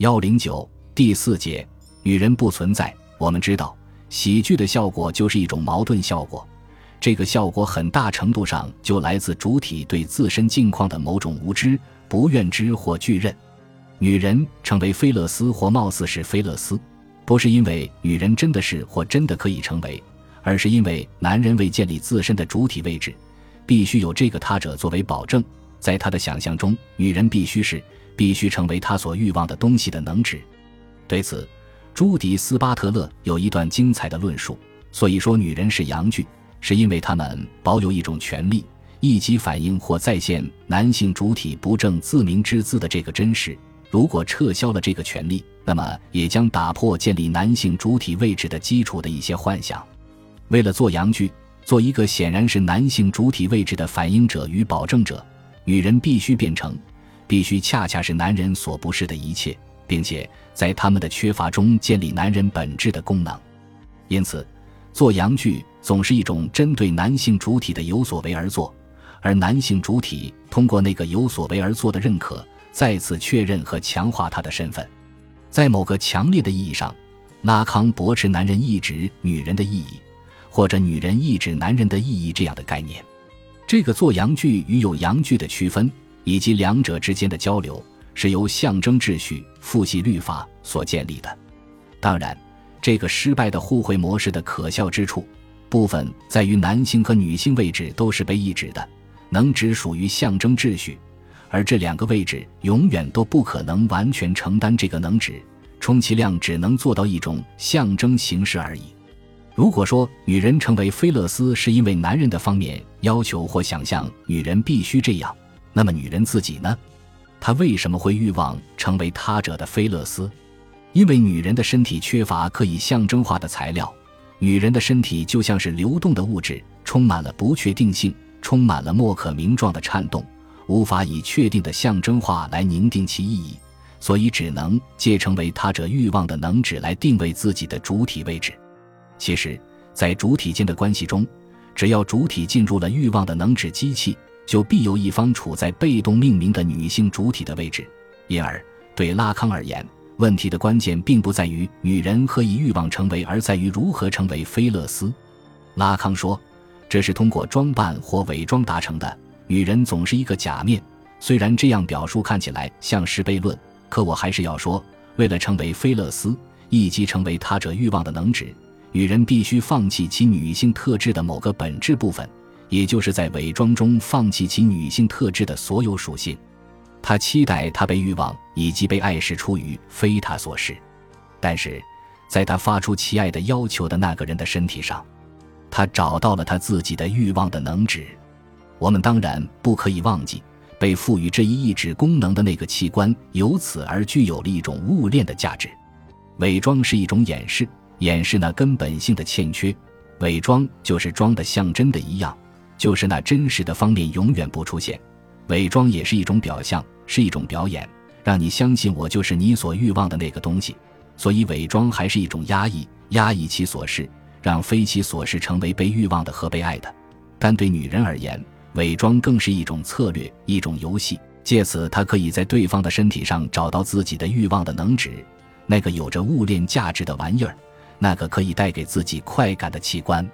幺零九第四节，女人不存在。我们知道，喜剧的效果就是一种矛盾效果，这个效果很大程度上就来自主体对自身境况的某种无知、不愿知或拒认。女人成为菲勒斯或貌似是菲勒斯，不是因为女人真的是或真的可以成为，而是因为男人为建立自身的主体位置，必须有这个他者作为保证。在他的想象中，女人必须是。必须成为他所欲望的东西的能指。对此，朱迪斯巴特勒有一段精彩的论述。所以说，女人是阳具，是因为她们保有一种权利，一级反映或再现男性主体不正自明之姿的这个真实。如果撤销了这个权利，那么也将打破建立男性主体位置的基础的一些幻想。为了做阳具，做一个显然是男性主体位置的反映者与保证者，女人必须变成。必须恰恰是男人所不是的一切，并且在他们的缺乏中建立男人本质的功能。因此，做阳具总是一种针对男性主体的有所为而做，而男性主体通过那个有所为而做的认可，再次确认和强化他的身份。在某个强烈的意义上，拉康驳斥男人意指女人的意义，或者女人意指男人的意义这样的概念。这个做阳具与有阳具的区分。以及两者之间的交流是由象征秩序、父系律法所建立的。当然，这个失败的互惠模式的可笑之处，部分在于男性和女性位置都是被抑制的，能只属于象征秩序，而这两个位置永远都不可能完全承担这个能指，充其量只能做到一种象征形式而已。如果说女人成为菲勒斯是因为男人的方面要求或想象女人必须这样。那么女人自己呢？她为什么会欲望成为他者的菲勒斯？因为女人的身体缺乏可以象征化的材料，女人的身体就像是流动的物质，充满了不确定性，充满了莫可名状的颤动，无法以确定的象征化来凝定其意义，所以只能借成为他者欲望的能指来定位自己的主体位置。其实，在主体间的关系中，只要主体进入了欲望的能指机器。就必有一方处在被动命名的女性主体的位置，因而对拉康而言，问题的关键并不在于女人何以欲望成为，而在于如何成为菲勒斯。拉康说，这是通过装扮或伪装达成的。女人总是一个假面，虽然这样表述看起来像是悖论，可我还是要说，为了成为菲勒斯，以及成为他者欲望的能指，女人必须放弃其女性特质的某个本质部分。也就是在伪装中放弃其女性特质的所有属性，他期待他被欲望以及被爱是出于非他所示，但是，在他发出其爱的要求的那个人的身体上，他找到了他自己的欲望的能指。我们当然不可以忘记，被赋予这一意志功能的那个器官，由此而具有了一种物链的价值。伪装是一种掩饰，掩饰那根本性的欠缺，伪装就是装的像真的一样。就是那真实的方面永远不出现，伪装也是一种表象，是一种表演，让你相信我就是你所欲望的那个东西。所以伪装还是一种压抑，压抑其所是，让非其所是成为被欲望的和被爱的。但对女人而言，伪装更是一种策略，一种游戏，借此她可以在对方的身体上找到自己的欲望的能指，那个有着物链价值的玩意儿，那个可以带给自己快感的器官，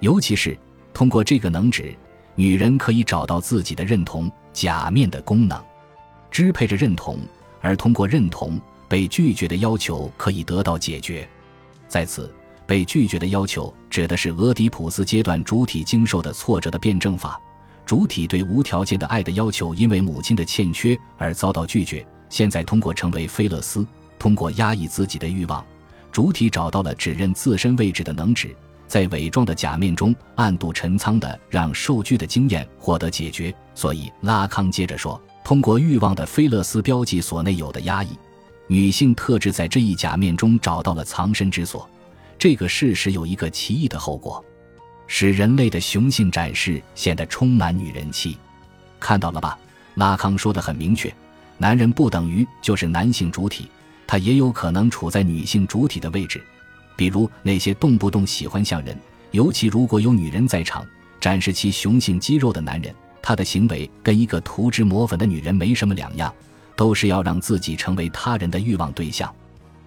尤其是。通过这个能指，女人可以找到自己的认同假面的功能，支配着认同，而通过认同被拒绝的要求可以得到解决。在此，被拒绝的要求指的是俄狄浦斯阶段主体经受的挫折的辩证法。主体对无条件的爱的要求，因为母亲的欠缺而遭到拒绝。现在通过成为菲勒斯，通过压抑自己的欲望，主体找到了指认自身位置的能指。在伪装的假面中暗度陈仓的让受拒的经验获得解决，所以拉康接着说：通过欲望的菲勒斯标记所内有的压抑，女性特质在这一假面中找到了藏身之所。这个事实有一个奇异的后果，使人类的雄性展示显得充满女人气。看到了吧？拉康说的很明确：男人不等于就是男性主体，他也有可能处在女性主体的位置。比如那些动不动喜欢向人，尤其如果有女人在场，展示其雄性肌肉的男人，他的行为跟一个涂脂抹粉的女人没什么两样。都是要让自己成为他人的欲望对象。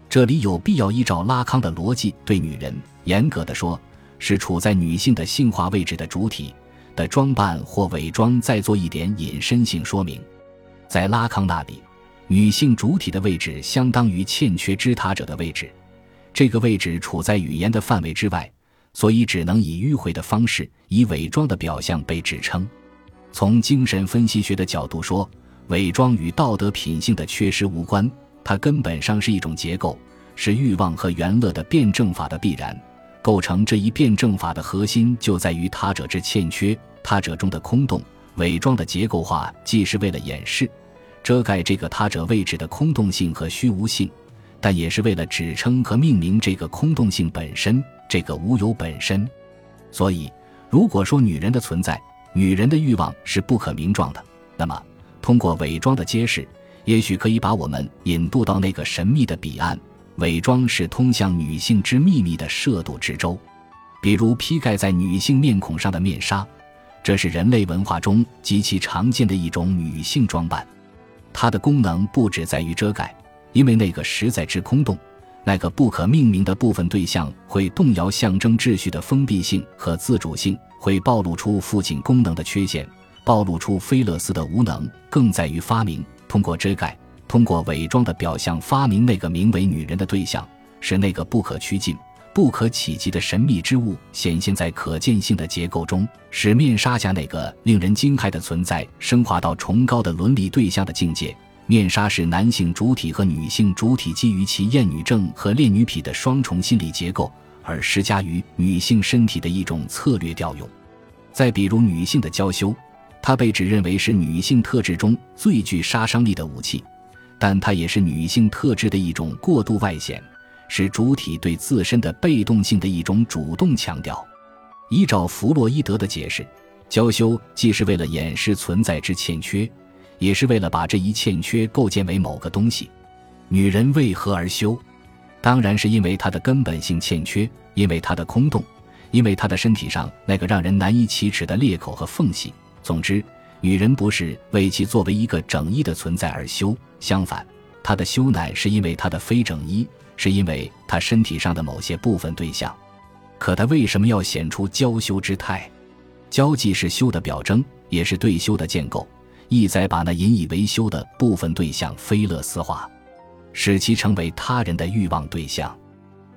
这里有必要依照拉康的逻辑对女人，严格的说，是处在女性的性化位置的主体的装扮或伪装，再做一点隐身性说明。在拉康那里，女性主体的位置相当于欠缺知他者的位置，这个位置处在语言的范围之外，所以只能以迂回的方式，以伪装的表象被指称。从精神分析学的角度说，伪装与道德品性的缺失无关。它根本上是一种结构，是欲望和原乐的辩证法的必然。构成这一辩证法的核心就在于他者之欠缺，他者中的空洞。伪装的结构化既是为了掩饰、遮盖这个他者位置的空洞性和虚无性，但也是为了指称和命名这个空洞性本身，这个无有本身。所以，如果说女人的存在，女人的欲望是不可名状的，那么通过伪装的揭示。也许可以把我们引渡到那个神秘的彼岸。伪装是通向女性之秘密的涉渡之舟，比如披盖在女性面孔上的面纱，这是人类文化中极其常见的一种女性装扮。它的功能不只在于遮盖，因为那个实在之空洞，那个不可命名的部分对象会动摇象征秩序的封闭性和自主性，会暴露出父亲功能的缺陷，暴露出菲勒斯的无能，更在于发明。通过遮盖，通过伪装的表象发明那个名为女人的对象，使那个不可趋近、不可企及的神秘之物显现在可见性的结构中，使面纱下那个令人惊骇的存在升华到崇高的伦理对象的境界。面纱是男性主体和女性主体基于其厌女症和恋女癖的双重心理结构而施加于女性身体的一种策略调用。再比如女性的娇羞。它被指认为是女性特质中最具杀伤力的武器，但它也是女性特质的一种过度外显，是主体对自身的被动性的一种主动强调。依照弗洛伊德的解释，娇羞既是为了掩饰存在之欠缺，也是为了把这一欠缺构建为某个东西。女人为何而羞？当然是因为她的根本性欠缺，因为她的空洞，因为她的身体上那个让人难以启齿的裂口和缝隙。总之，女人不是为其作为一个整一的存在而羞，相反，她的羞乃是因为她的非整一，是因为她身体上的某些部分对象。可她为什么要显出娇羞之态？娇既是羞的表征，也是对羞的建构，意在把那引以为羞的部分对象非勒斯化，使其成为他人的欲望对象。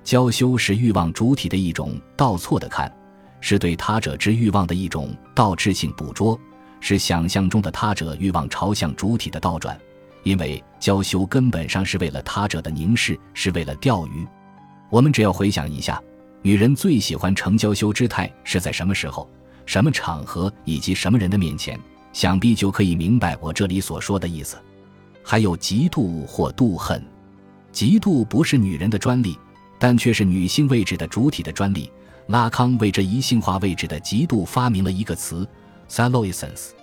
娇羞是欲望主体的一种倒错的看。是对他者之欲望的一种倒置性捕捉，是想象中的他者欲望朝向主体的倒转。因为娇羞根本上是为了他者的凝视，是为了钓鱼。我们只要回想一下，女人最喜欢成娇羞之态是在什么时候、什么场合以及什么人的面前，想必就可以明白我这里所说的意思。还有嫉妒或妒恨，嫉妒不是女人的专利，但却是女性位置的主体的专利。拉康为这一性化位置的嫉妒发明了一个词 s a l o i s e n s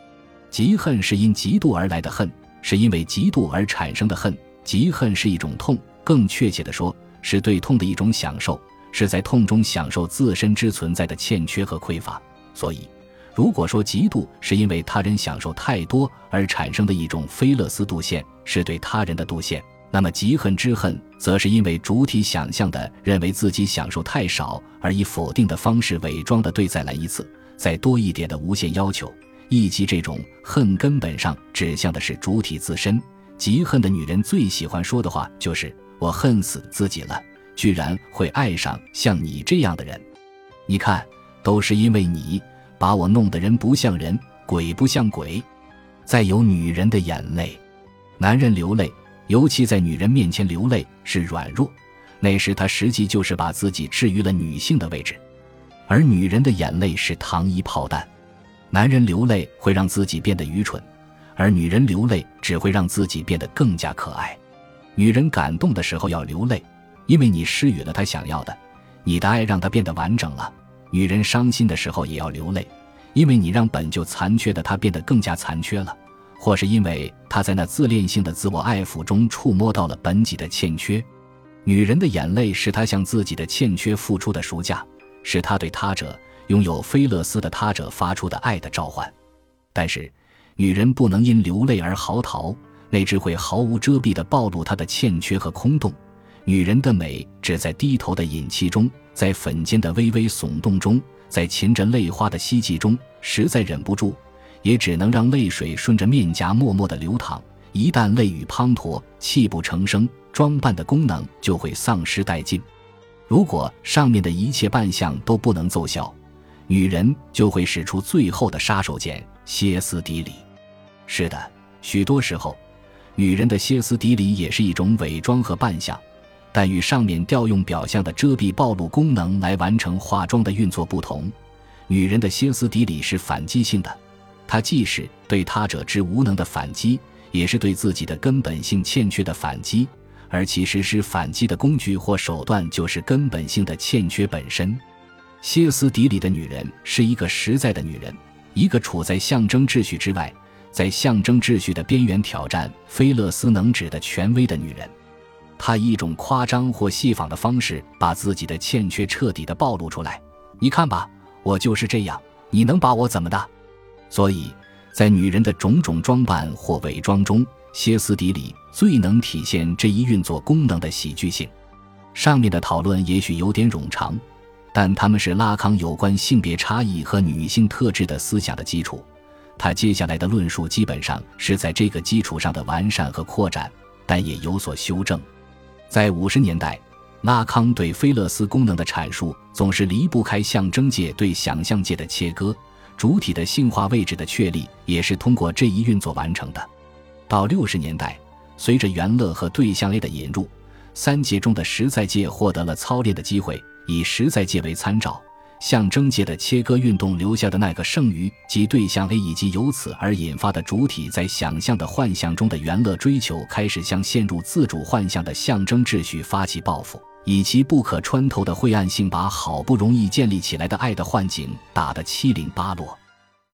嫉恨是因嫉妒而来的恨，是因为嫉妒而产生的恨。嫉恨是一种痛，更确切地说，是对痛的一种享受，是在痛中享受自身之存在的欠缺和匮乏。所以，如果说嫉妒是因为他人享受太多而产生的一种菲勒斯度线，是对他人的度线。那么，嫉恨之恨，则是因为主体想象的认为自己享受太少，而以否定的方式伪装的对再来一次、再多一点的无限要求。以及这种恨根本上指向的是主体自身。嫉恨的女人最喜欢说的话就是：“我恨死自己了，居然会爱上像你这样的人。你看，都是因为你把我弄得人不像人，鬼不像鬼。”再有女人的眼泪，男人流泪。尤其在女人面前流泪是软弱，那时他实际就是把自己置于了女性的位置，而女人的眼泪是糖衣炮弹。男人流泪会让自己变得愚蠢，而女人流泪只会让自己变得更加可爱。女人感动的时候要流泪，因为你施予了她想要的，你的爱让她变得完整了。女人伤心的时候也要流泪，因为你让本就残缺的她变得更加残缺了。或是因为她在那自恋性的自我爱抚中触摸到了本己的欠缺，女人的眼泪是她向自己的欠缺付出的赎价，是她对他者拥有菲勒斯的他者发出的爱的召唤。但是，女人不能因流泪而嚎啕，那只会毫无遮蔽地暴露她的欠缺和空洞。女人的美，只在低头的隐气中，在粉间的微微耸动中，在噙着泪花的希冀中，实在忍不住，也只能让泪水顺着面颊默默的流淌。一旦泪雨滂沱，泣不成声，装扮的功能就会丧失殆尽。如果上面的一切扮相都不能奏效，女人就会使出最后的杀手锏——歇斯底里。是的，许多时候，女人的歇斯底里也是一种伪装和扮相。但与上面调用表象的遮蔽暴露功能来完成化妆的运作不同，女人的歇斯底里是反击性的，它既是对他者之无能的反击，也是对自己的根本性欠缺的反击，而其实施反击的工具或手段就是根本性的欠缺本身。歇斯底里的女人是一个实在的女人，一个处在象征秩序之外，在象征秩序的边缘挑战菲勒斯能指的权威的女人。他以一种夸张或戏仿的方式，把自己的欠缺彻底的暴露出来。你看吧，我就是这样，你能把我怎么的？所以，在女人的种种装扮或伪装中，歇斯底里最能体现这一运作功能的喜剧性。上面的讨论也许有点冗长，但他们是拉康有关性别差异和女性特质的思想的基础。他接下来的论述基本上是在这个基础上的完善和扩展，但也有所修正。在五十年代，拉康对菲勒斯功能的阐述总是离不开象征界对想象界的切割，主体的性化位置的确立也是通过这一运作完成的。到六十年代，随着元乐和对象 A 的引入，三界中的实在界获得了操练的机会，以实在界为参照。象征界的切割运动留下的那个剩余及对象 A，以及由此而引发的主体在想象的幻象中的原乐追求，开始向陷入自主幻象的象征秩序发起报复，以其不可穿透的晦暗性，把好不容易建立起来的爱的幻景打得七零八落。